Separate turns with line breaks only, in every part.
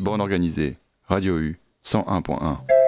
Borne organisée, Radio U 101.1.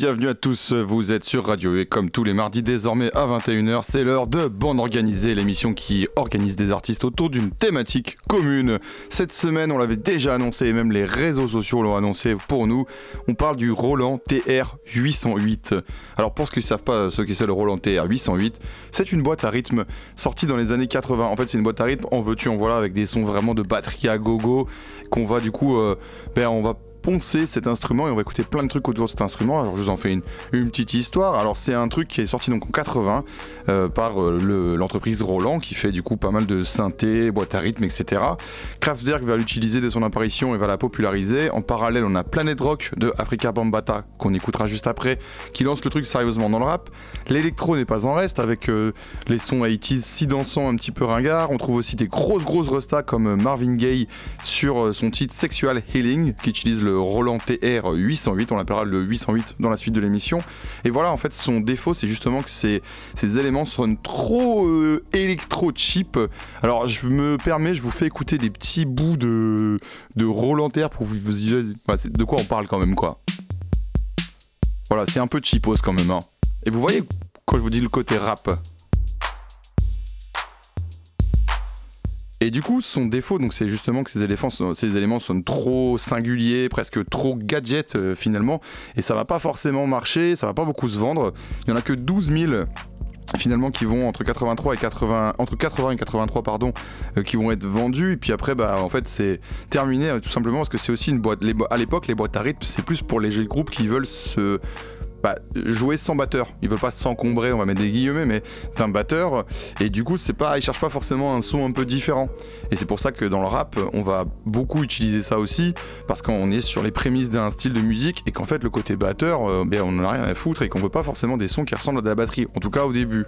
bienvenue à tous, vous êtes sur Radio et comme tous les mardis désormais à 21h, c'est l'heure de Bande Organisée, l'émission qui organise des artistes autour d'une thématique commune. Cette semaine, on l'avait déjà annoncé et même les réseaux sociaux l'ont annoncé pour nous, on parle du Roland TR 808. Alors pour ceux qui ne savent pas ce qu'est le Roland TR 808, c'est une boîte à rythme sortie dans les années 80. En fait, c'est une boîte à rythme en veux-tu en voilà avec des sons vraiment de batterie à gogo qu'on va du coup euh, ben on va poncer cet instrument et on va écouter plein de trucs autour de cet instrument. Alors je vous en fais une, petite histoire. Alors c'est un truc qui est sorti donc en 80 euh, par euh, l'entreprise Roland qui fait du coup pas mal de synthé, boîte à rythme, etc. Kraftwerk va l'utiliser dès son apparition et va la populariser. En parallèle, on a Planet Rock de Africa Bambata qu'on écoutera juste après qui lance le truc sérieusement dans le rap. L'électro n'est pas en reste avec euh, les sons 80s si dansants un petit peu ringards. On trouve aussi des grosses grosses restas comme Marvin Gaye sur son titre Sexual Healing qui utilise le Roland TR 808, on l'appellera le 808 dans la suite de l'émission. Et voilà, en fait, son défaut, c'est justement que ces, éléments sonnent trop euh, électro-cheap. Alors, je me permets, je vous fais écouter des petits bouts de, de Roland TR pour vous, vous de quoi on parle quand même, quoi. Voilà, c'est un peu cheapos quand même. Hein. Et vous voyez, quand je vous dis le côté rap, Et du coup, son défaut, donc, c'est justement que ces, éléments sont trop singuliers, presque trop gadgets euh, finalement, et ça va pas forcément marcher, ça va pas beaucoup se vendre. Il y en a que 12 000 finalement qui vont entre 83 et 80 entre 80 et 83 pardon euh, qui vont être vendus et puis après bah en fait c'est terminé euh, tout simplement parce que c'est aussi une boîte à l'époque les boîtes à rythme c'est plus pour les groupes qui veulent se bah, jouer sans batteur. Ils veulent pas s'encombrer, on va mettre des guillemets, mais d'un batteur. Et du coup, c'est pas, ils cherchent pas forcément un son un peu différent. Et c'est pour ça que dans le rap, on va beaucoup utiliser ça aussi, parce qu'on est sur les prémices d'un style de musique et qu'en fait, le côté batteur, euh, ben, on en a rien à foutre et qu'on veut pas forcément des sons qui ressemblent à de la batterie, en tout cas au début.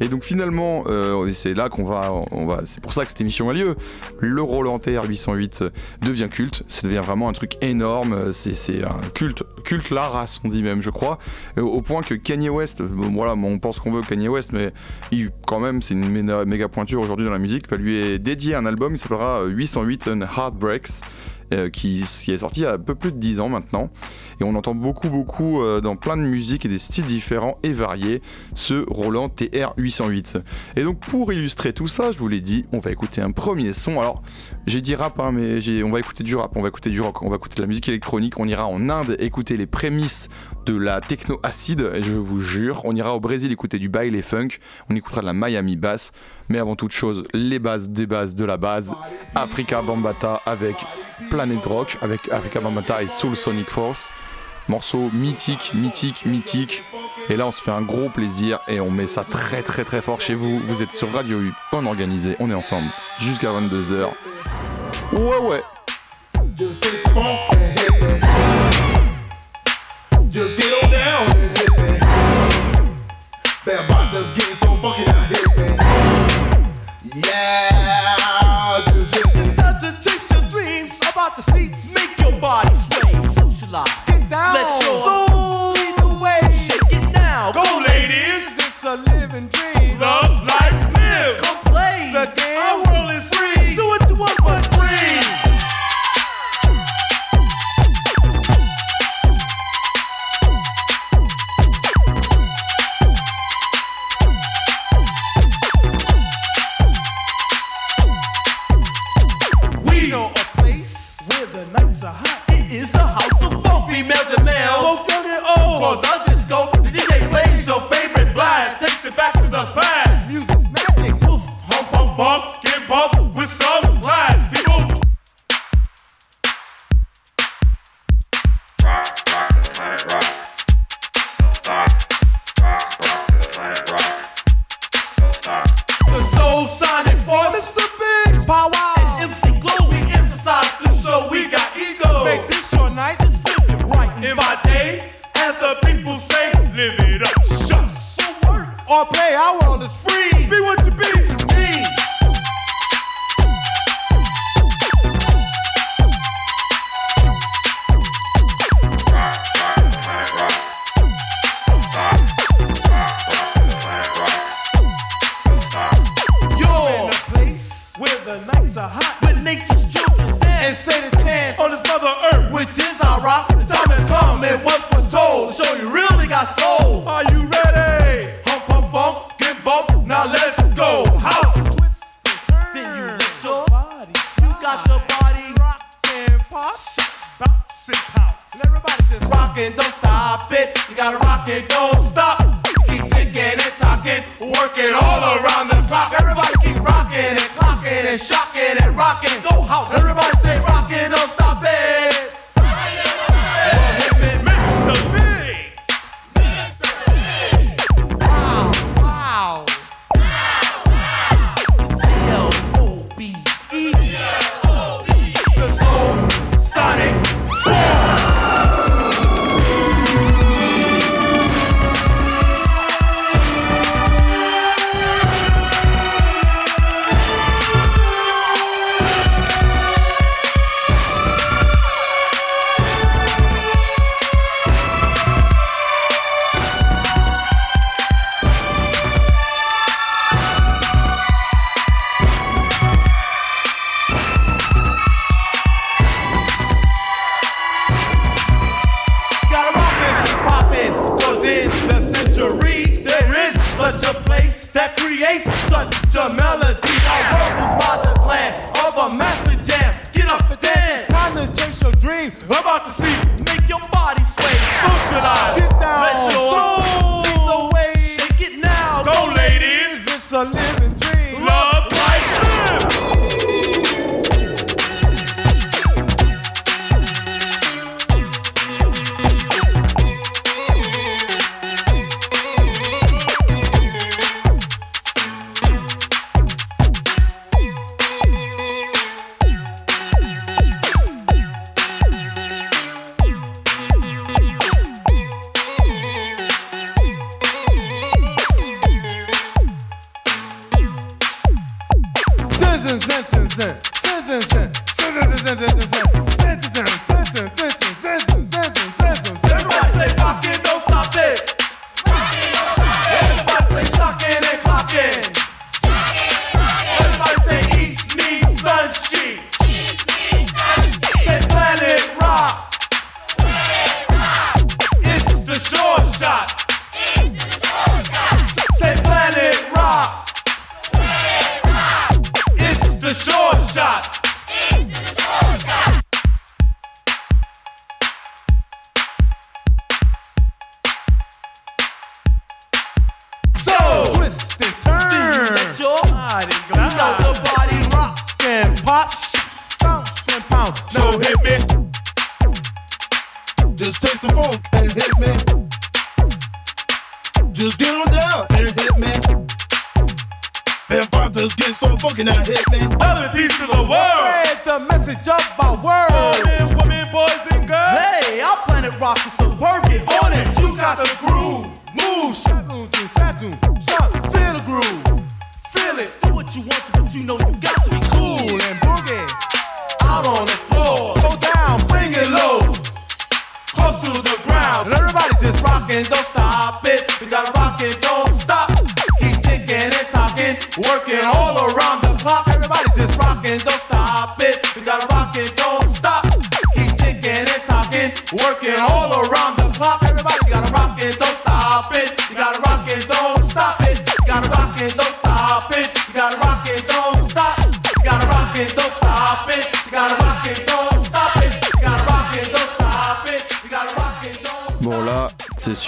Et donc finalement, euh, c'est là qu'on va, on va, c'est pour ça que cette émission a lieu. Le Roland TR 808 devient culte, ça devient vraiment un truc énorme. C'est un culte, culte la race, on dit même, je crois au point que Kanye West, voilà, on pense qu'on veut Kanye West, mais il, quand même, c'est une méga, pointure aujourd'hui dans la musique, va lui dédier un album, il s'appellera 808 and Heartbreaks. Euh, qui, est sorti il y a un peu plus de 10 ans maintenant. Et on entend beaucoup, beaucoup euh, dans plein de musiques et des styles différents et variés ce Roland TR-808. Et donc pour illustrer tout ça, je vous l'ai dit, on va écouter un premier son. Alors j'ai dit rap, hein, mais on va écouter du rap, on va écouter du rock, on va écouter de la musique électronique, on ira en Inde écouter les prémices de la techno acide, je vous jure, on ira au Brésil écouter du baile et funk, on écoutera de la Miami bass, mais avant toute chose, les bases des bases de la base, Africa Bambata avec Planet Rock, avec Africa Bambata et Soul Sonic Force. Morceau mythique, mythique, mythique. Et là, on se fait un gros plaisir et on met ça très, très, très fort chez vous. Vous êtes sur Radio U, on organisé, on est ensemble jusqu'à 22h. Ouais, ouais. Just and hit me. Just get on down and hit me. Getting so hit me. Yeah. the nights are hot but
nature's children dance and say the chance on this mother earth, which is our rock. The time has come and what for soul, show you really got soul. Are you ready? Hump, pump, bump, get bump. Now let's go. House. Then you lift your body. You got the body rockin' and pop. Bounce it And Everybody just rockin', don't stop it. You gotta rock it, don't stop.
house.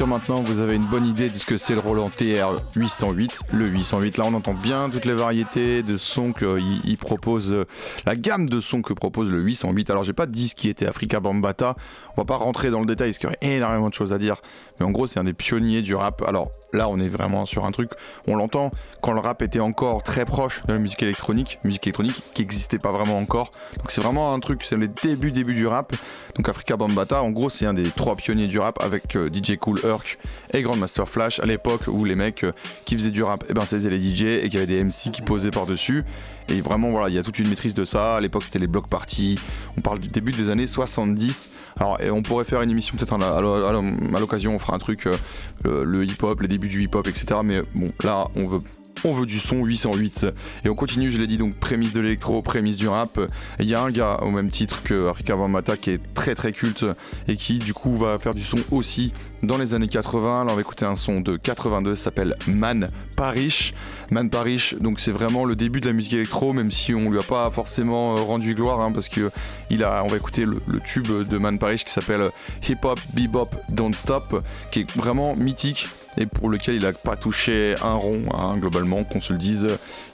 maintenant vous avez une bonne idée de ce que c'est le Roland TR 808. Le 808, là on entend bien toutes les variétés de sons qu'il euh, propose, euh, la gamme de sons que propose le 808. Alors j'ai pas dit ce qui était Africa Bambata, on va pas rentrer dans le détail parce qu'il y aurait énormément de choses à dire, mais en gros c'est un des pionniers du rap. Alors Là, on est vraiment sur un truc, on l'entend, quand le rap était encore très proche de la musique électronique, musique électronique qui n'existait pas vraiment encore. Donc c'est vraiment un truc, c'est les débuts, débuts du rap. Donc Africa Bambata, en gros, c'est un des trois pionniers du rap avec euh, DJ Cool Herc et Grandmaster Flash à l'époque où les mecs euh, qui faisaient du rap, eh ben c'était les DJ et qu'il y avait des MC qui posaient par-dessus. Et vraiment, voilà, il y a toute une maîtrise de ça. À l'époque, c'était les blocs parties. On parle du début des années 70. Alors, on pourrait faire une émission peut-être à l'occasion, on fera un truc, euh, le hip-hop, les débuts du hip-hop, etc. Mais bon, là, on veut
du son 808. Et on continue, je l'ai dit, donc prémisse de l'électro, prémisse du rap. Il y a un gars au même titre que Rika Mata qui est très très culte et qui du coup va faire du son aussi dans les années 80. Là on va écouter un son de 82, s'appelle Man Parish. Man Parish, donc c'est vraiment le début de la musique électro, même si on lui a pas forcément euh, rendu gloire, hein, parce que il a, on va écouter le, tube de Man Parish qui s'appelle Hip Hop Bebop Don't Stop, qui est vraiment mythique et pour lequel il n'a pas touché un rond, hein, globalement, qu'on se le dise.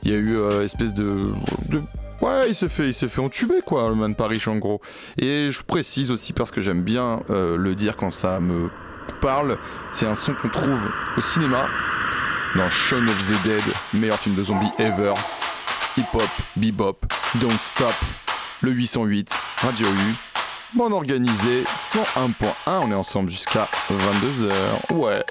Il y a eu euh, espèce de, Ouais, il s'est fait, il s'est fait entuber quoi, le Man Paris en gros. Et je précise aussi parce que j'aime bien euh, le dire quand ça me parle, c'est un son qu'on trouve au cinéma dans Shaun of the Dead, meilleur film de zombies ever. Hip hop, bebop, don't stop, le 808, Radio U, bon organisé, 101.1, on est ensemble jusqu'à 22h. Ouais.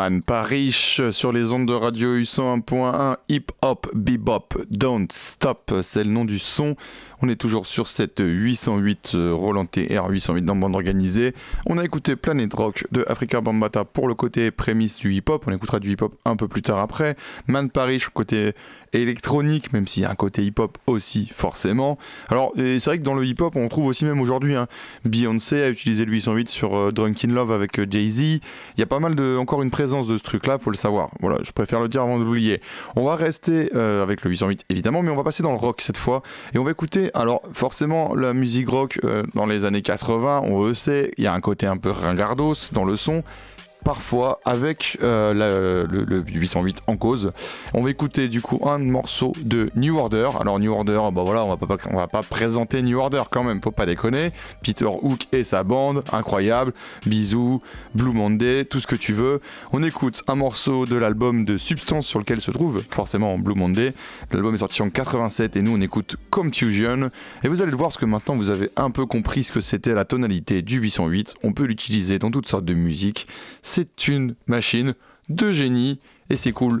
Man Parish sur les ondes de radio U101.1 Hip Hop Bebop Don't Stop, c'est le nom du son. On est toujours sur cette 808 euh, Roland TR 808 dans bande organisée. On a écouté Planet Rock de Africa Bambata pour le côté prémisse du hip hop. On écoutera du hip hop un peu plus tard après. Man Parish côté électronique, même s'il y a un côté hip-hop aussi, forcément. Alors, c'est vrai que dans le hip-hop, on trouve aussi même aujourd'hui, hein, Beyoncé a utilisé le 808 sur euh, Drunk in Love avec euh, Jay-Z. Il y a pas mal de, encore une présence de ce truc-là, faut le savoir. Voilà, je préfère le dire avant de l'oublier. On va rester euh, avec le 808, évidemment, mais on va passer dans le rock cette fois. Et on va écouter, alors, forcément, la musique rock dans les années 80, on le sait, il y a un côté un peu ringardos dans le son parfois avec euh, le, 808 en cause. On va écouter du coup un morceau de New Order. Alors New Order, bah voilà, on va pas, va pas présenter New Order quand même, faut pas déconner. Peter Hook et sa bande, incroyable. Bisous, Blue Monday, tout ce que tu veux. On écoute un morceau de l'album de Substance sur lequel se trouve forcément Blue Monday. L'album est sorti en 87 et nous on écoute Confusion. Et vous allez le voir parce que maintenant vous avez un peu compris ce que c'était la tonalité du 808. On peut l'utiliser dans toutes sortes de musique c'est une machine de génie et c'est cool.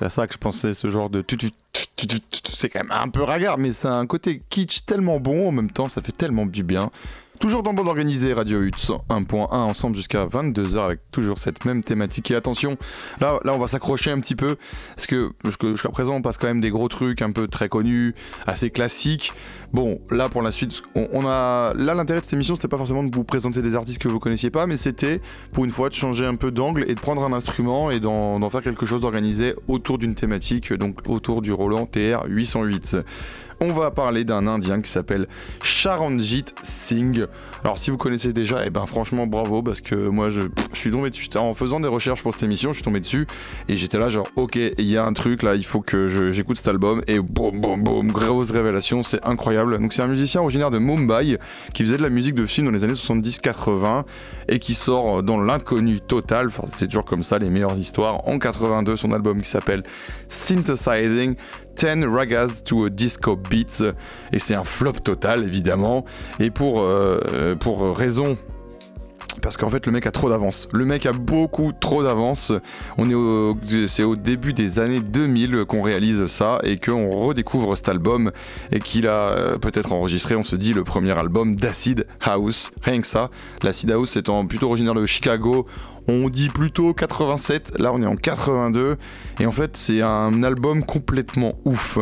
C'est à ça que je pensais, ce genre de c'est quand même un peu ringard, mais c'est un côté kitsch tellement bon en même temps, ça fait tellement du bien. Toujours dans bande organisé, Radio Hut 1.1 ensemble jusqu'à 22h avec toujours cette même thématique. Et attention, là, là on va s'accrocher un petit peu parce que jusqu'à présent on passe quand même des gros trucs un peu très connus, assez classiques. Bon, là pour la suite, on, a là l'intérêt de cette émission, c'était pas forcément de vous présenter des artistes que vous connaissiez pas, mais c'était pour une fois de changer un peu d'angle et de prendre un instrument et d'en faire quelque chose d'organisé autour d'une thématique, donc autour du Roland TR 808 on va parler d'un Indien qui s'appelle Charanjit Singh. Alors si vous connaissez déjà, eh ben franchement bravo parce que moi je, suis tombé dessus en faisant des recherches pour cette émission, je suis tombé dessus et j'étais là genre ok il y a un truc là, il faut que j'écoute cet album et boum boum boum grosse révélation, c'est incroyable. Donc c'est un musicien originaire de Mumbai qui faisait de la musique de film dans les années 70-80 et qui sort dans l'inconnu total. Enfin, c'est toujours comme ça les meilleures histoires. En 82 son album qui s'appelle Synthesizing 10 Ragas to a Disco Beats. Et c'est un flop total, évidemment. Et pour, euh, pour raison parce qu'en fait le mec a trop d'avance. Le mec a beaucoup trop d'avance. On est c'est au début des années 2000 qu'on réalise ça et qu'on redécouvre cet album et qu'il a euh, peut-être enregistré, on se dit, le premier album d'Acid House. Rien que ça. L'Acid House étant plutôt originaire de Chicago, on dit plutôt 87, là on est en 82, et en fait c'est un album complètement ouf.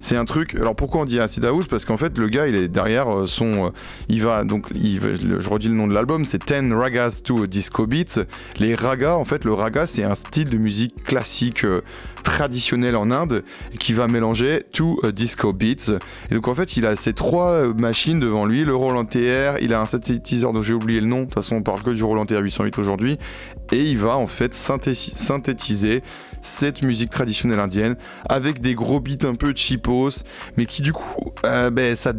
C'est un truc. Alors pourquoi on dit Acid House? Parce qu'en fait le gars il est derrière euh, son. Euh, il va donc. Je redis le nom de l'album, c'est 10 Ragas to Disco Beats. Les ragas, en fait, le raga c'est un style de musique classique euh, traditionnel en Inde qui va mélanger to disco beats. Et donc en fait il a ces trois machines devant lui, le Roland TR, il a un synthétiseur dont j'ai oublié le nom. De toute façon on parle que du Roland TR 808 aujourd'hui. Et il va en fait synthétiser cette musique traditionnelle indienne avec des gros beats un peu cheapos, mais qui du coup, euh, ben, ça,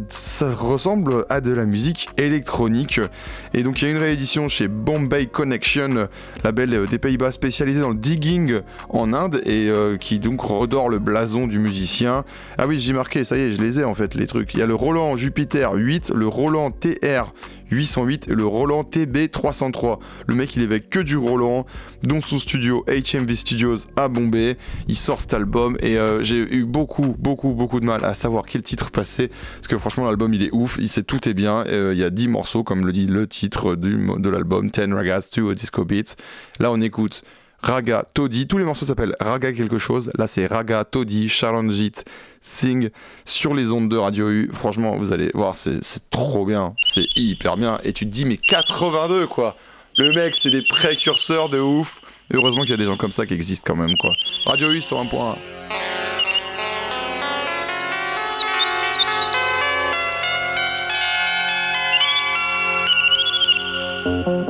ressemble à de la musique électronique. Et donc il y a une réédition chez Bombay Connection, label des Pays-Bas spécialisé dans le digging en Inde et euh, qui donc redore le blason du musicien. Ah oui, j'ai marqué, ça y est, je les ai en fait les trucs. Il y a le Roland Jupiter 8, le Roland TR 808 et le Roland TB303. Le mec, il est que du Roland, dont son studio HMV Studios à Bombay. Il sort cet album et euh, j'ai eu beaucoup, beaucoup, beaucoup de mal à savoir quel titre passer. Parce que franchement, l'album, il est ouf. Il sait tout est bien. Euh, il y a 10 morceaux, comme le dit le titre du, de l'album, 10 Ragas to Disco Beats. Là, on écoute Raga Toddy. Tous les morceaux s'appellent Raga quelque chose. Là, c'est Raga Toddy, Charanjit, Singh sur les ondes de Radio U. Franchement, vous allez voir, c'est trop bien. C'est hyper bien. Et tu te dis, mais 82 quoi Le mec, c'est des précurseurs de ouf. Heureusement qu'il y a des gens comme ça qui existent quand même quoi. Radio U sur 1.1. thank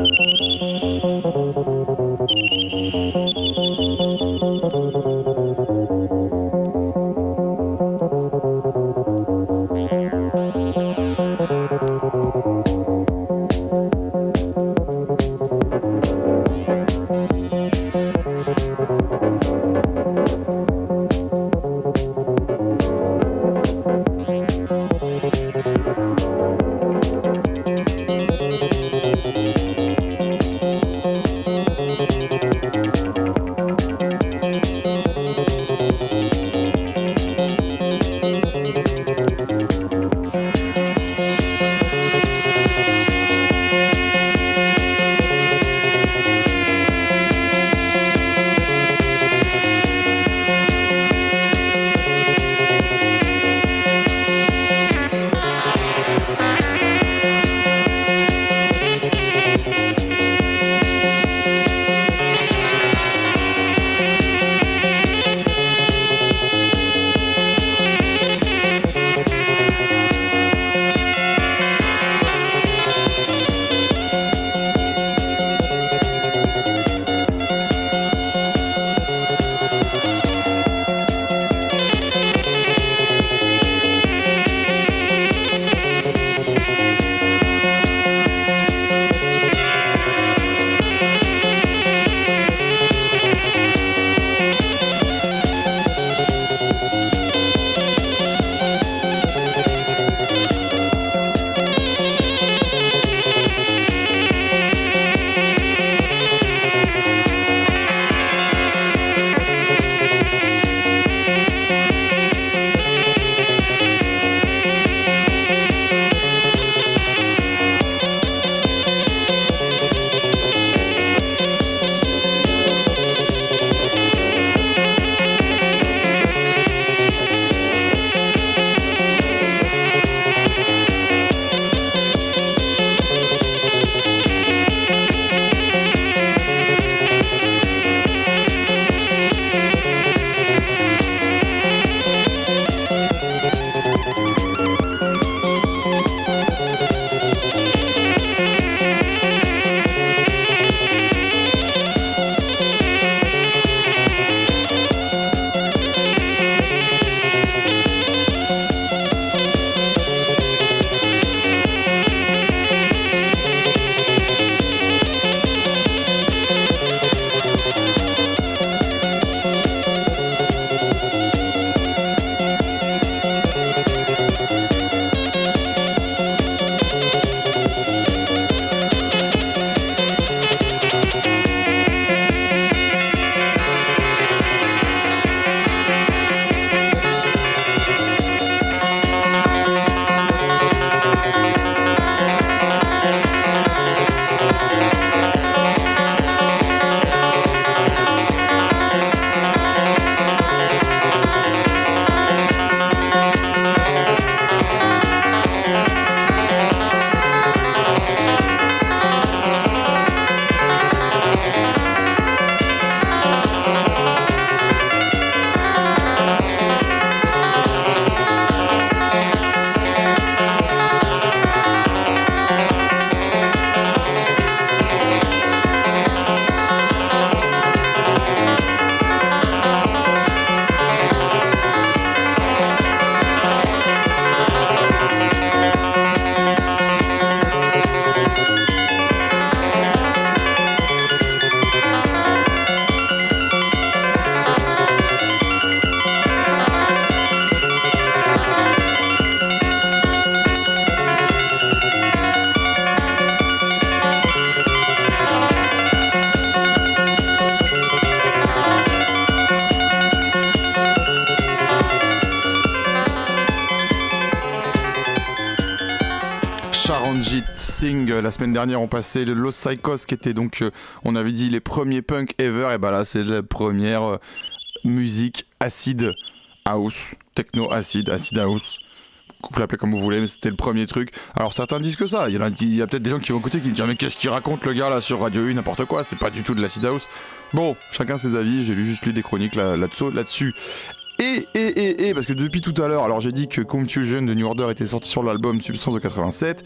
point. Sing. La semaine dernière, on passait le Los Psychos qui était donc, euh, on avait dit les premiers punk ever. Et bah là, c'est la première euh, musique acide house, techno acide, acid house. Vous l'appelez comme vous voulez, mais c'était le premier truc. Alors certains disent que ça. Il y, a, peut-être des gens qui vont écouter qui me disent mais qu'est-ce qu'il raconte le gars là sur Radio 1, n'importe quoi. C'est pas du tout de l'acid house. Bon, chacun ses avis. J'ai lu juste lu des chroniques là-dessus. Là et, et, et, et, parce que depuis tout à l'heure, alors j'ai dit que Confusion de New Order était sorti sur l'album Substance de 87,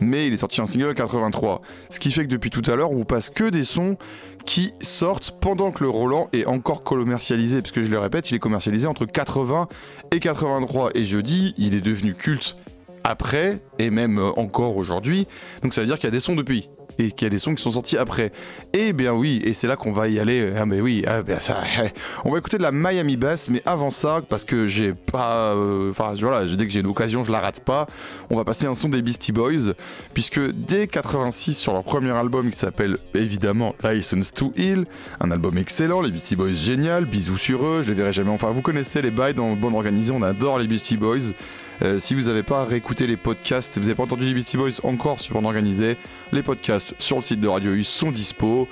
mais il est sorti en single en 83. Ce qui fait que depuis tout à l'heure, on vous passe que des sons qui sortent pendant que le Roland est encore commercialisé, parce que je le répète, il est commercialisé entre 80 et 83. Et je dis, il est devenu culte après, et même encore aujourd'hui, donc ça veut dire qu'il y a des sons depuis et qu'il y a des sons qui sont sortis après. Eh bien oui, et c'est là qu'on va y aller. Ah mais oui, ah ben ça, on va écouter de la Miami Bass, mais avant ça, parce que j'ai pas, euh, enfin voilà, dès que j'ai une occasion, je la rate pas. On va passer un son des Beastie Boys, puisque dès 86 sur leur premier album qui s'appelle évidemment License to Heal, un album excellent, les Beastie Boys génial, bisous sur eux, je les verrai jamais. Enfin, vous connaissez les bails dans Bonne Organisée, on adore les Beastie Boys. Euh, si vous n'avez pas réécouté les podcasts, vous n'avez pas entendu les Beastie Boys encore sur Bonne Organisée, les podcasts sur le site de Radio U sont dispo.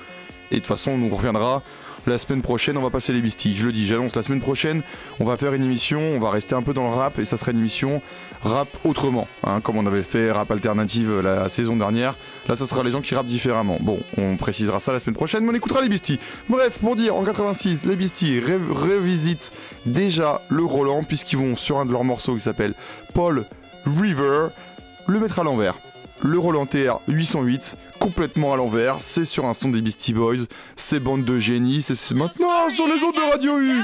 Et de toute façon, on nous reviendra la semaine prochaine, on va passer les bistilles. Je le dis, j'annonce la semaine prochaine, on va faire une émission, on va rester un peu dans le rap et ça sera une émission rap autrement, hein, comme on avait fait rap alternative la saison dernière. Là, ça sera les gens qui rappent différemment. Bon, on précisera ça la semaine prochaine, mais on écoutera les bistilles. Bref, pour dire, en 86, les bistilles revisitent déjà le Roland puisqu'ils vont sur un de leurs morceaux qui s'appelle Paul River le mettre à l'envers le Roland TR 808 complètement à l'envers, c'est sur un son des Beastie Boys, c'est bande de génie, c'est maintenant sur les ondes de Radio U.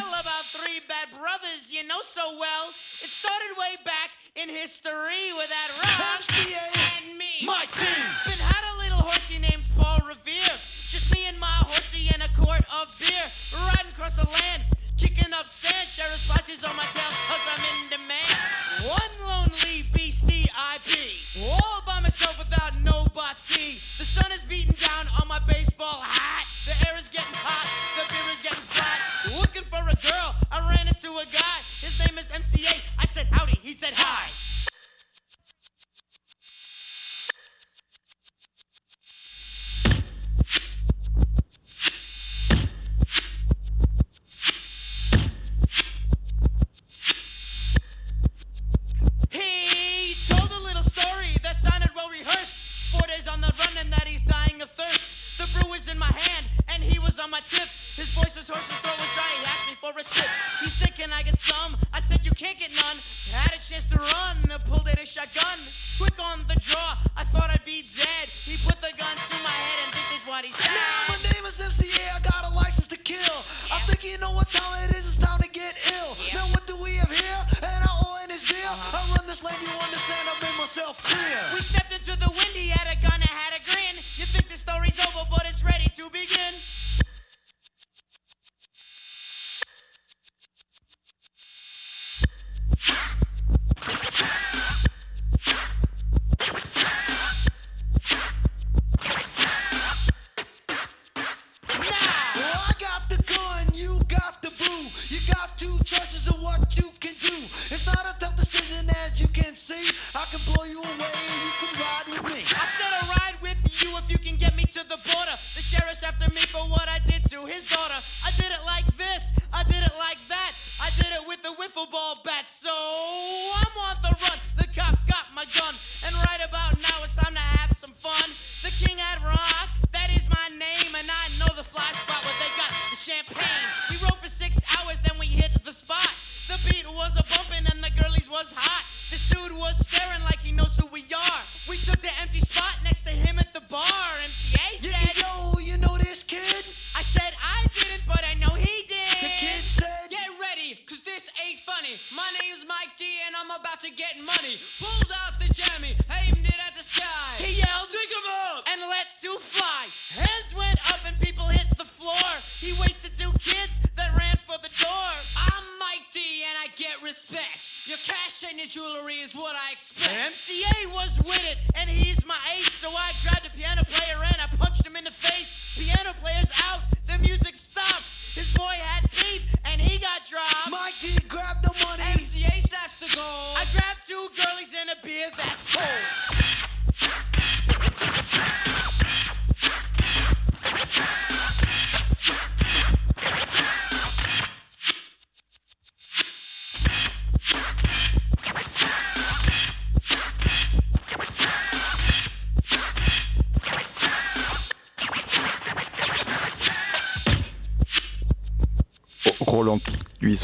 ride with me.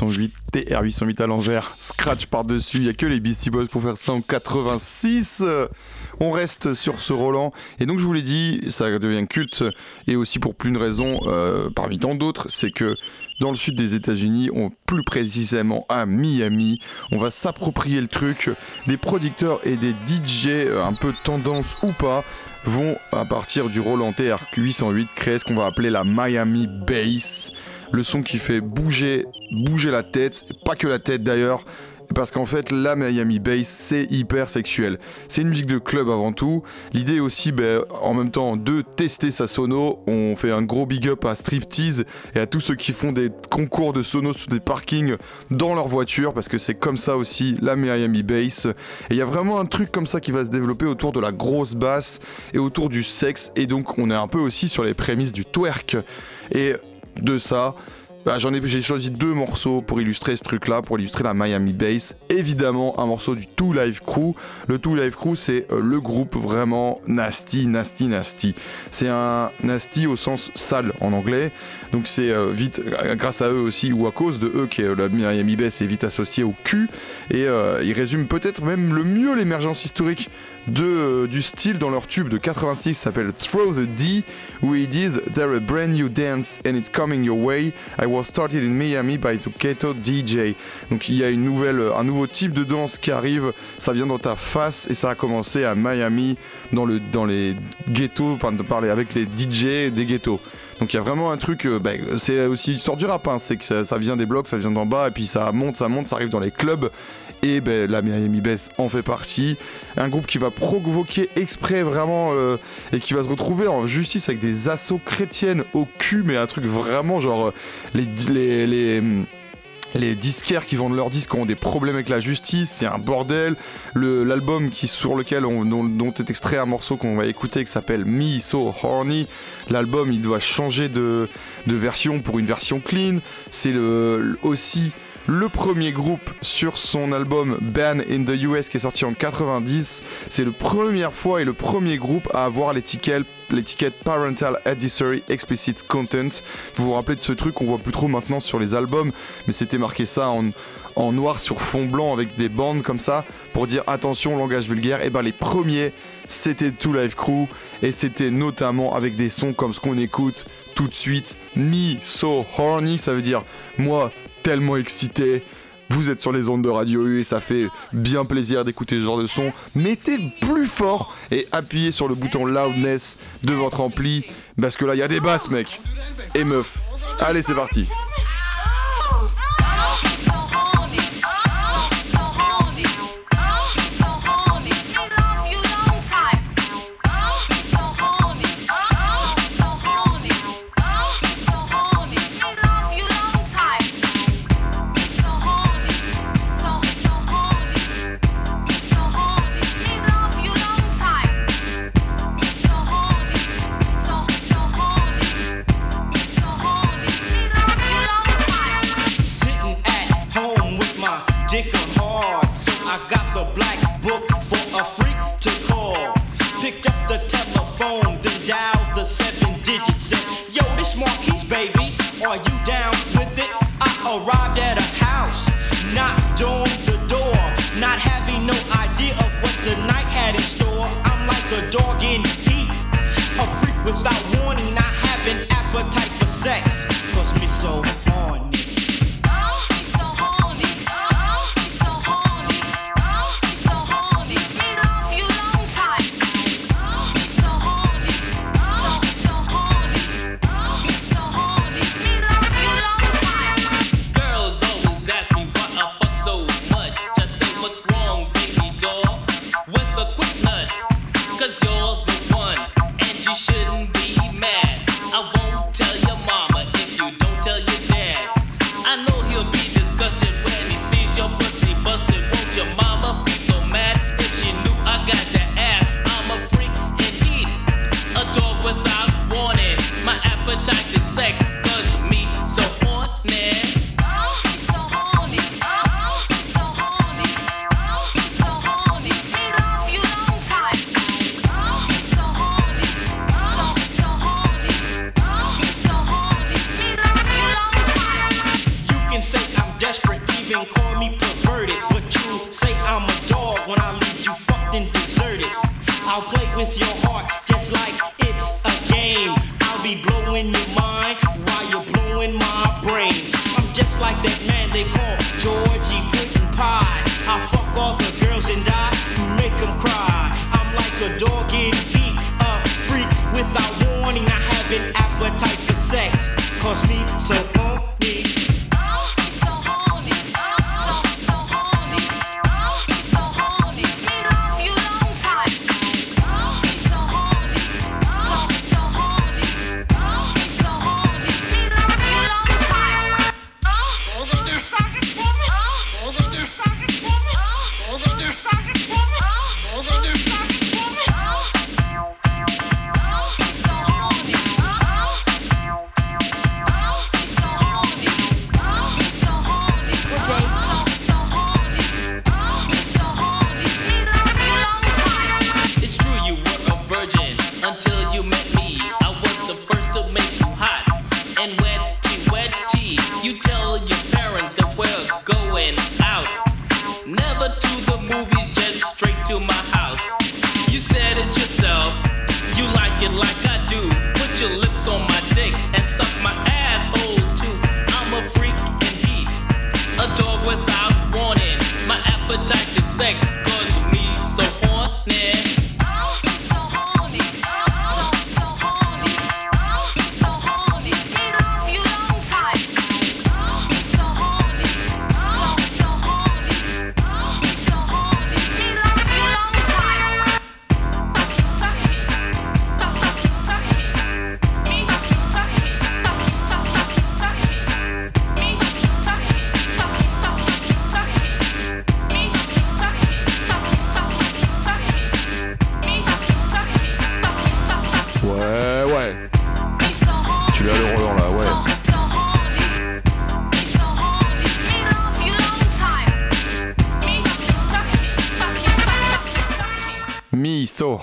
808, TR808 à l'envers, scratch par-dessus, il n'y a que les Beastie Boys pour faire ça en 86. On reste sur ce Roland, et donc je vous l'ai dit, ça devient culte, et aussi pour plus de raisons, euh, parmi tant d'autres, c'est que dans le sud des États-Unis, plus précisément à Miami. On va s'approprier le truc. Des producteurs et des DJ euh, un peu tendance ou pas vont à partir du Roland TR 808 créer ce qu'on va appeler la Miami Bass. Le son qui fait bouger, bouger la tête, pas que la tête d'ailleurs, parce qu'en fait la Miami Bass c'est hyper sexuel. C'est une musique de club avant tout. L'idée aussi ben, en même temps de tester sa sono. On fait un gros big up à Striptease et à tous ceux qui font des concours de sono sur des parkings dans leur voiture parce que c'est comme ça aussi la Miami Bass. Et il y a vraiment un truc comme ça qui va se développer autour de la grosse basse et autour du sexe et donc on est un peu aussi sur les prémices du twerk. Et de ça, bah, j'ai choisi deux morceaux pour illustrer ce truc-là, pour illustrer la Miami Bass. Évidemment, un morceau du Two Live Crew. Le Two Live Crew, c'est euh, le groupe vraiment nasty, nasty, nasty. C'est un nasty au sens sale en anglais. Donc c'est euh, vite, euh, grâce à eux aussi, ou à cause de eux, que la Miami Bass est vite associée au cul. Et il résume peut-être même le mieux l'émergence historique de, euh, du style dans leur tube de 86 s'appelle Throw the D, où ils disent They're a brand new dance and it's coming your way. I was started in Miami by the Keto DJ. Donc il y a une nouvelle, euh, un nouveau type de danse qui arrive, ça vient dans ta face et ça a commencé à Miami, dans, le, dans les ghettos, enfin de parler avec les DJ des ghettos. Donc il y a vraiment un truc, euh, bah, c'est aussi l'histoire du rap, hein. c'est que ça, ça, vient des blocs, ça vient d'en bas, et puis ça monte, ça monte, ça arrive dans les clubs, et ben, la Miami Bass en fait partie. Un groupe qui va provoquer exprès vraiment euh, et qui va se retrouver en justice avec des assauts chrétiennes au cul, mais un truc vraiment genre euh, les, les, les les disquaires qui vendent leurs disques ont des problèmes avec la justice, c'est un bordel. L'album qui sur lequel on, dont, est extrait un morceau qu'on va écouter qui s'appelle Me So Horny, l'album il doit changer de, de, version pour une version clean. C'est aussi le premier groupe sur son album Ban in the US qui est sorti en 90. C'est la première fois et le premier groupe à avoir l'étiquette Parental Advisory Explicit Content. Vous vous rappelez de ce truc qu'on voit plus trop maintenant sur les albums, mais c'était marqué ça en, noir sur fond blanc avec des bandes comme ça pour dire attention langage vulgaire. Et eh ben les premiers c'était Two Live Crew et c'était notamment avec des sons comme ce qu'on écoute tout de suite. Me so horny, ça veut dire moi tellement excité. Vous êtes sur les ondes de Radio U et ça fait bien plaisir d'écouter ce genre de son. Mettez plus fort et appuyez sur le bouton loudness de votre ampli parce que là il y a des basses mec et meufs. Allez c'est parti.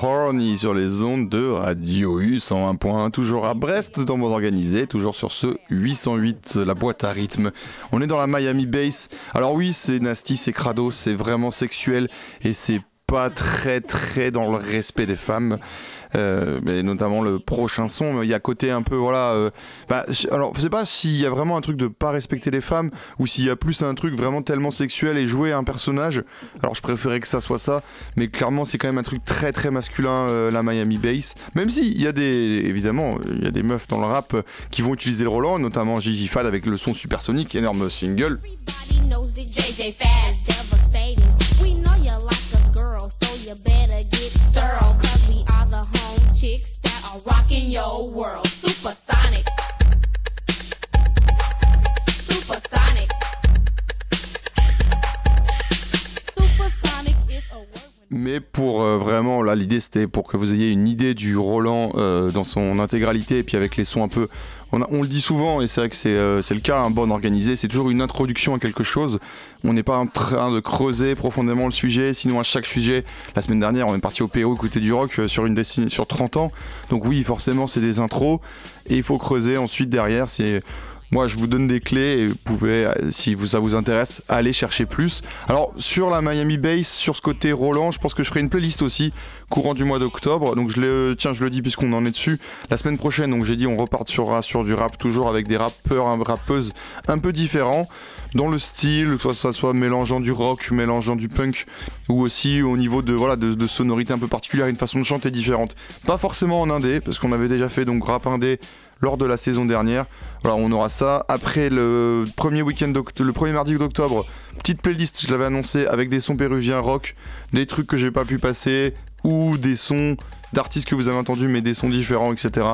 Horny sur les ondes de Radio U 101.1, toujours à Brest dans Monde Organisé, toujours sur ce 808, la boîte à rythme. On est dans la Miami Bass. Alors oui, c'est nasty, c'est crado, c'est vraiment sexuel et c'est pas très très dans le respect des femmes. Euh, mais notamment le prochain son. Il y a côté un peu, voilà. Euh, bah, alors, je sais pas s'il y a vraiment un truc de pas respecter les femmes ou s'il y a plus un truc vraiment tellement sexuel et jouer un personnage. Alors, je préférais que ça soit ça, mais clairement, c'est quand même un truc très très masculin, euh, la Miami Bass. Même si il y a des, évidemment, il y a des meufs dans le rap qui vont utiliser le Roland, notamment Gigi Fad avec le son supersonique, énorme single. Mais pour euh, vraiment, là, l'idée c'était pour que vous ayez une idée du Roland euh, dans son intégralité, et puis avec les sons un peu. On, le dit souvent, et c'est vrai que c'est euh, le cas, un bon organisé, c'est toujours une introduction à quelque chose. On n'est pas en train de creuser profondément le sujet, sinon à chaque sujet, la semaine dernière, on est parti au Pérou écouter du rock sur une sur 30 ans. Donc oui, forcément, c'est des intros, et il faut creuser ensuite derrière. C'est moi, je vous donne des clés et vous pouvez, euh, si ça vous intéresse, aller chercher plus. Alors, sur la Miami Bass, sur ce côté Roland, je pense que je ferai une playlist aussi courant du mois d'octobre. Donc, je le, tiens, je le dis puisqu'on en est dessus. La semaine prochaine, donc j'ai dit, on repartira sur du rap, toujours avec des rappeurs, rappeuses un peu différents dans le style, soit ça soit mélangeant du rock, mélangeant du punk, ou aussi au niveau de voilà de, de sonorité un peu particulière, une façon de chanter différente. Pas forcément en indé, parce qu'on avait déjà fait donc rap indé lors de la saison dernière. Voilà, on aura ça. Après le premier week-end, le premier mardi d'octobre, petite playlist, je l'avais annoncé, avec des sons péruviens rock, des trucs que j'ai pas pu passer, ou des sons d'artistes que vous avez entendus, mais des sons différents, etc.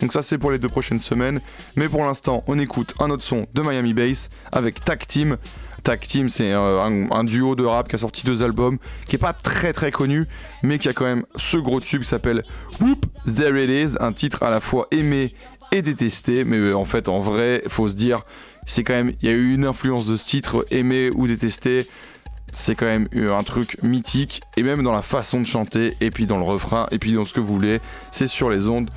Donc ça c'est pour les deux prochaines semaines. Mais pour l'instant, on écoute un autre son de Miami Bass avec Tac Team. Tac Team, c'est un, duo de rap qui a sorti deux albums, qui est pas très très connu, mais qui a quand même ce gros tube qui s'appelle Whoop There It Is, un titre à la fois aimé et détesté, mais euh, en fait, en vrai, faut se dire, c'est quand même, il y a eu une influence de ce titre, aimé ou détesté. C'est quand même un truc mythique, et même dans la façon de chanter, et puis dans le refrain, et puis dans ce que vous voulez, c'est sur les ondes.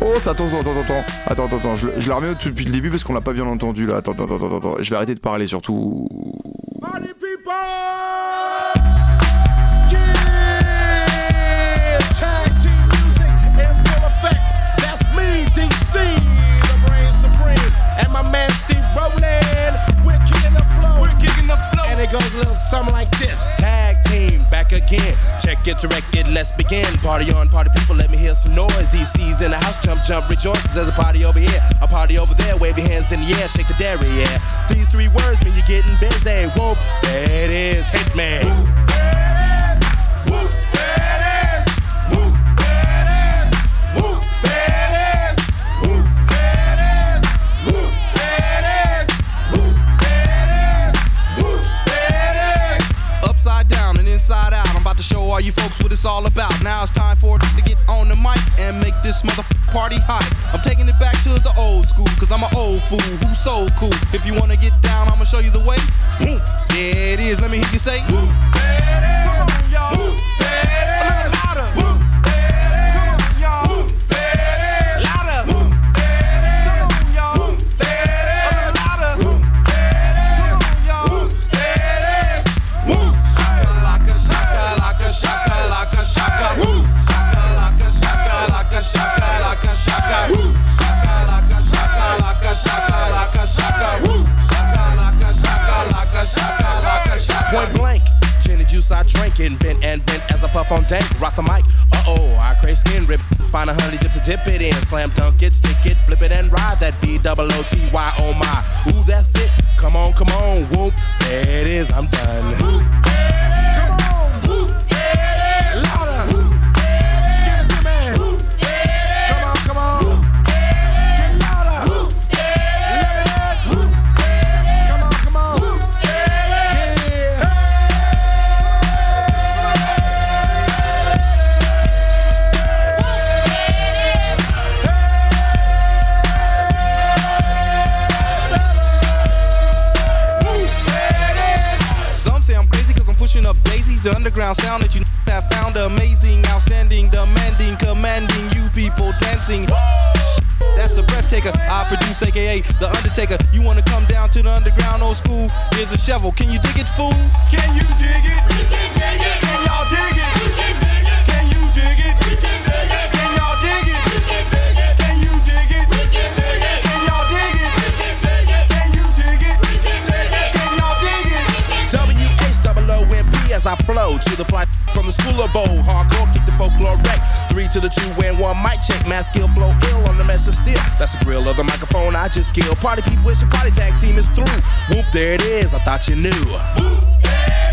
Oh, ça, attends, attends, attends, attends, attends, attends, je, je la remets depuis le début parce qu'on l'a pas bien entendu là. Attends, attends, attends, attends, je vais arrêter de parler surtout. and my man
Steve Rowland. We're kicking the flow. We're
kicking the flow. And it
goes a little something like this.
Tag team, back again. Check it, direct it, let's begin. Party on, party people, let me hear some noise.
DC's in the house, jump, jump, rejoices. There's a party over here, a party over there. Wave your hands in the air, shake the dairy, yeah. These three words mean you're getting busy. Whoop, that is Hitman.
Whoop,
to show all you folks what it's all about. Now it's time for it to get on the mic and make this mother party hot. I'm taking it back to the old school, cause I'm an old fool who's so cool. If you wanna get down, I'ma show you the way. There it is, let me hear you say. Whoop,
Come on, y'all. Whoop, there it is.
louder. I drink and bent and bent as I puff on dank. Rock the mic. Uh oh, I crave skin rip. Find a honey dip to dip it in. Slam dunk it, stick it, flip it and ride that B double O T Y oh my. Ooh, that's it. Come on, come on, whoop. There it is, I'm done. Up. The underground sound that you have found amazing, outstanding, demanding, commanding you people dancing. That's a breath taker. I produce, aka The Undertaker. You wanna come down to the underground old school? Here's a shovel. Can you dig it, fool?
Can you dig it? We Can dig it. Can y'all dig it? We Can dig it. Can you dig it? We Can y'all
as I flow to the fly from the school of bold. Hardcore, kick the folklore wreck. Three to the two and one mic check. Mass skill flow ill on the mess of steel. That's the grill of the microphone I just killed. Party people, it's your party tag team is through. Whoop, there it is. I thought you knew.
Whoop, there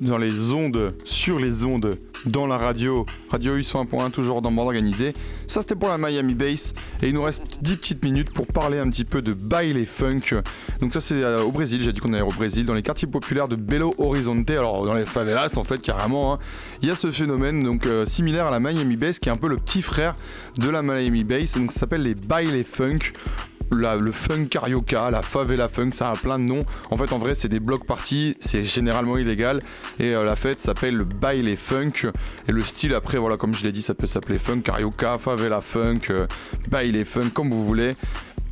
Dans les ondes, sur les ondes, dans la radio, Radio 801.1 toujours dans bande organisée. Ça c'était pour la Miami Bass et il nous reste 10 petites minutes pour parler un petit peu de baile funk. Donc ça c'est euh, au Brésil, j'ai dit qu'on allait au Brésil, dans les quartiers populaires de Belo Horizonte, alors dans les favelas en fait carrément. hein. Il y a ce phénomène donc euh, similaire à la Miami Bass qui est un peu le petit frère de la Miami Bass et donc ça s'appelle les baile funk le funk carioca, la favela funk, ça a plein de noms. En fait, en vrai, c'est des blocs parties, c'est généralement illégal. Et euh, la fête s'appelle le baile funk. Et le style, après, voilà, comme je l'ai dit, ça peut s'appeler funk carioca, favela funk, euh, baile funk, comme vous voulez.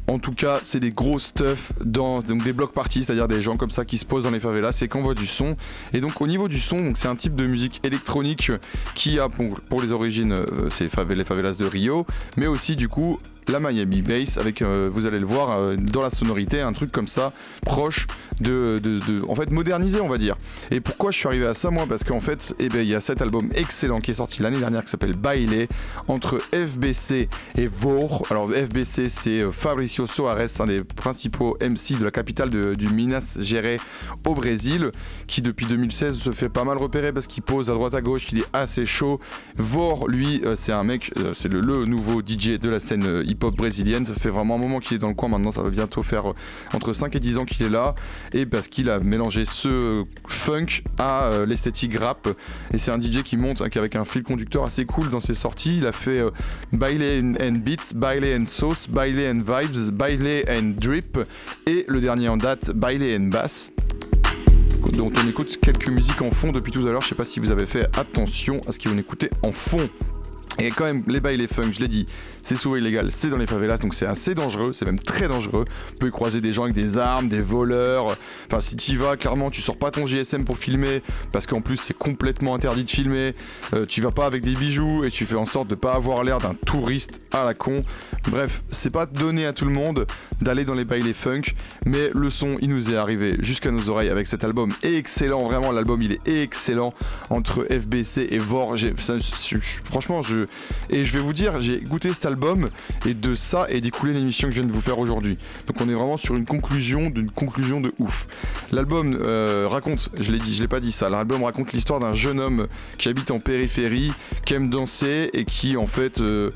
En tout cas, c'est des gros stuff dans donc des blocs parties, c'est-à-dire des gens comme ça qui se posent dans les favelas, c'est qu'on voit du son. Et donc au niveau du son, c'est un type de musique électronique qui a pour, les origines, euh, c'est les favelas de Rio, mais aussi du coup la Miami Bass avec, euh, vous allez le voir, euh, dans la sonorité, un truc comme ça, proche de, en fait, modernisé, on va dire. Et pourquoi je suis arrivé à ça, moi? Parce qu'en fait, eh ben, il y a cet album excellent qui est sorti l'année dernière qui s'appelle Baile, entre FBC et Vor. Alors, FBC, c'est euh, Fabricio Soares, un des principaux MC de la capitale du Minas Gerais au Brésil, qui depuis 2016 se fait pas mal repérer parce qu'il pose à droite à gauche, il est assez chaud. Vor, lui, c'est un mec, c'est le, le nouveau DJ de la scène euh, hip-hop brésilienne. Ça fait vraiment un moment qu'il est dans le coin maintenant, ça va bientôt faire entre 5 et 10 ans qu'il est là. Et parce qu'il a mélangé ce funk à l'esthétique rap. Et c'est un DJ qui monte avec un fil conducteur assez cool dans ses sorties. Il a fait Baile and Beats, Baile and Sauce, Baile and Vibes, Baile and Drip et le dernier en date, Baile and Bass dont on écoute quelques musiques en fond depuis tout à l'heure. Je sais pas si vous avez fait attention à ce qu'on écoutait en fond. Et quand même, les bails, funk, je l'ai dit, c'est souvent illégal, c'est dans les favelas, donc c'est assez dangereux, c'est même très dangereux. Tu peux y croiser des gens avec des armes, des voleurs. Enfin, si tu y vas, clairement, tu sors pas ton GSM pour filmer, parce qu'en plus, c'est complètement interdit de filmer. Euh, tu vas pas avec des bijoux et tu fais en sorte de pas avoir l'air d'un touriste à la con. Bref, c'est pas donné à tout le monde d'aller dans les bails, funk, mais le son, il nous est arrivé jusqu'à nos oreilles avec cet album excellent. Vraiment, l'album, il est excellent entre FBC et Vor. franchement, je et je vais vous dire, j'ai goûté cet album et de ça est découlé l'émission que je viens de vous faire aujourd'hui. Donc on est vraiment sur une conclusion d'une conclusion de ouf. L'album euh, raconte, je l'ai dit, je l'ai pas dit ça. L'album raconte l'histoire d'un jeune homme qui habite en périphérie, qui aime danser et qui en fait euh,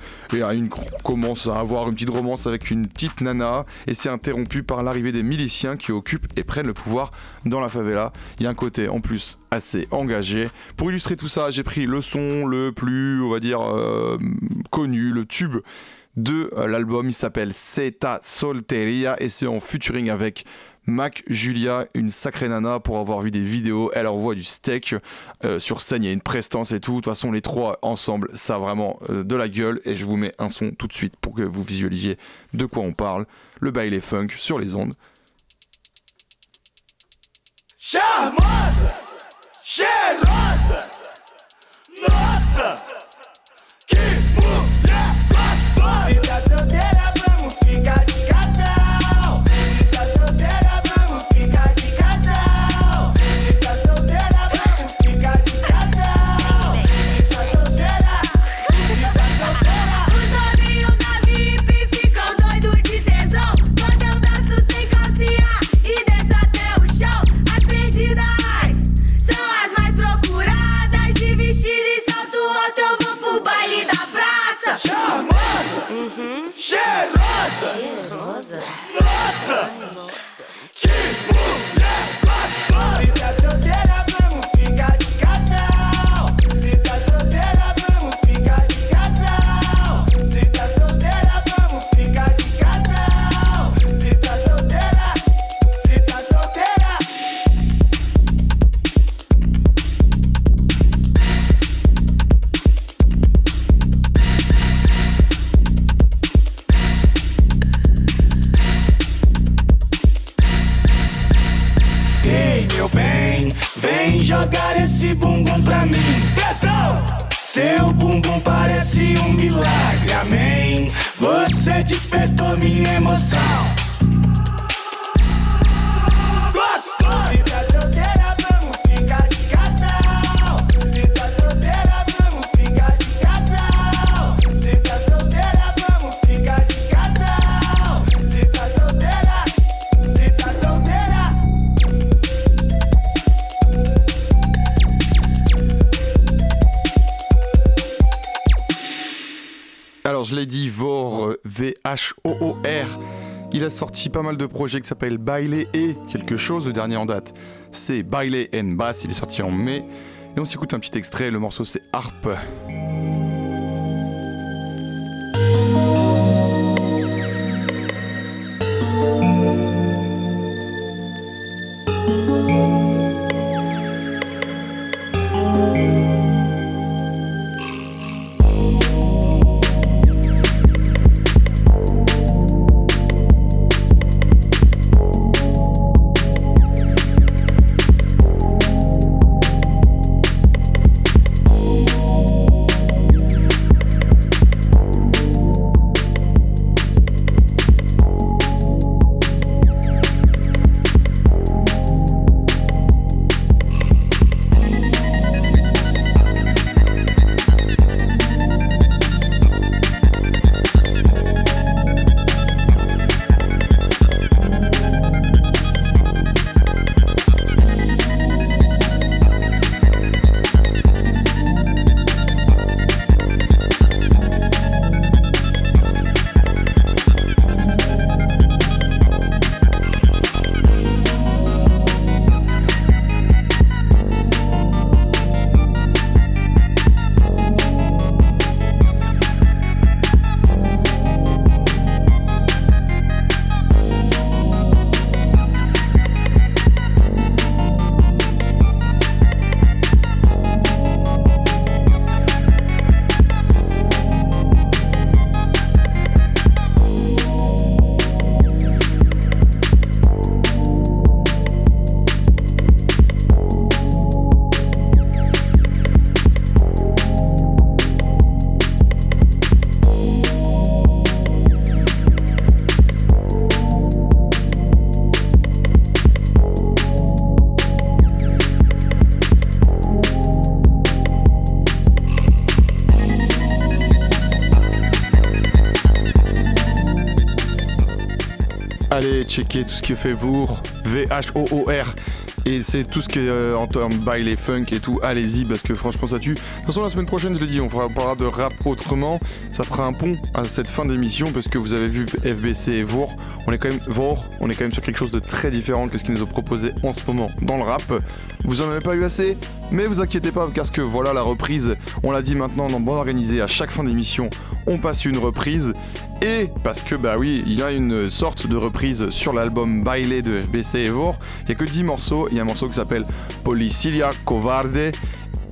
commence à avoir une petite romance avec une petite nana et c'est interrompu par l'arrivée des miliciens qui occupent et prennent le pouvoir dans la favela. Il y a un côté en plus assez engagé. Pour illustrer tout ça, j'ai pris le son le plus, on va dire, euh, connu, le tube de euh, l'album. Il s'appelle Zeta Solteria et c'est en featuring avec Mac Julia, une sacrée nana pour avoir vu des vidéos. Elle envoie du steak euh, sur scène, il y a une prestance et tout. De toute façon, les trois ensemble, ça a vraiment de la gueule. Et je vous mets un son tout de suite pour que vous visualisiez de quoi on parle. Le baile funk sur les ondes. Pas mal de projets qui s'appellent Baile et quelque chose. Le dernier en date, c'est Baile and Bass. Il est sorti en mai. Et on s'écoute un petit extrait. Le morceau, c'est Harp. Checker tout ce qui fait Vour, V-H-O-O-R. Et c'est tout ce qui est euh, en termes baile et funk et tout. Allez-y parce que franchement ça tue. De toute façon la semaine prochaine je l'ai dit, on, fera, parlera de rap autrement. Ça fera un pont à cette fin d'émission parce que vous avez vu FBC et Vour. On est quand même on est quand même sur quelque chose de très différent que ce qu'ils nous ont proposé en ce moment dans le rap. Vous en avez pas eu assez mais vous inquiétez pas parce que voilà la reprise, on l'a dit maintenant dans Bon Organisé, à chaque fin d'émission, on passe une reprise. Et parce que bah oui, il y a une sorte de reprise sur l'album Baile de FBC Evor. Il y a que 10 morceaux, il y a un morceau qui s'appelle Policilia Covarde.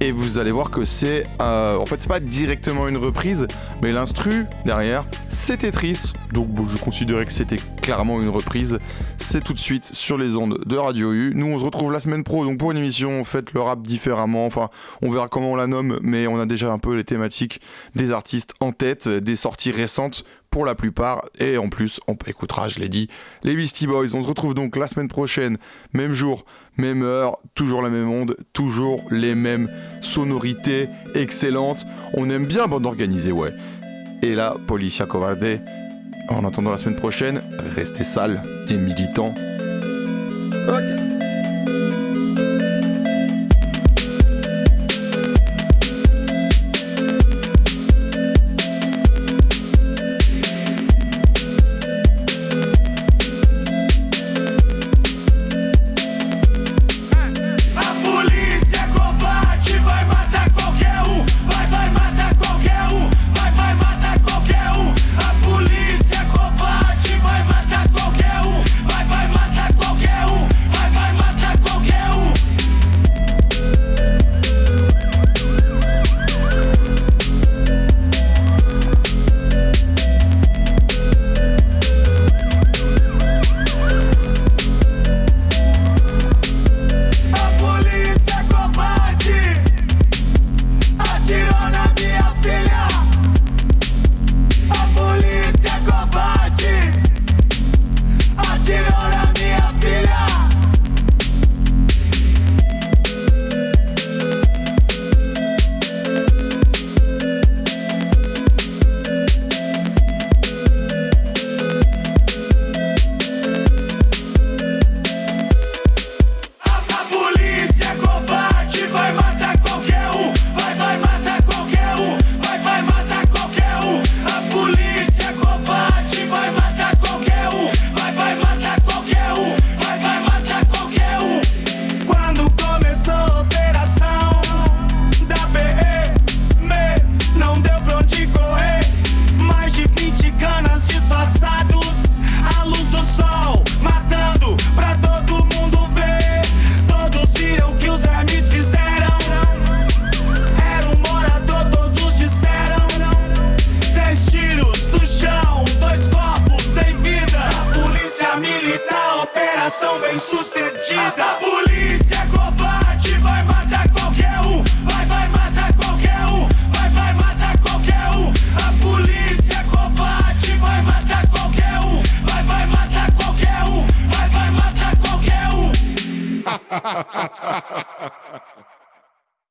Et vous allez voir que c'est euh, en fait c'est pas directement une reprise mais l'instru derrière c'est Tetris. Donc je considérais que c'était clairement une reprise. C'est tout de suite sur les ondes de Radio U. Nous on se retrouve la semaine pro donc pour une émission faites le rap différemment. Enfin on verra comment on la nomme mais on a déjà un peu les thématiques des artistes en tête des sorties récentes pour la plupart. Et en plus, on écoutera, je l'ai dit, les Beastie Boys. On se retrouve donc la semaine prochaine, même jour, même heure, toujours la même onde, toujours les mêmes sonorités excellentes. On aime bien bande organisée, ouais. Et là, Policia Covarde. En attendant la semaine prochaine, restez sales et militants.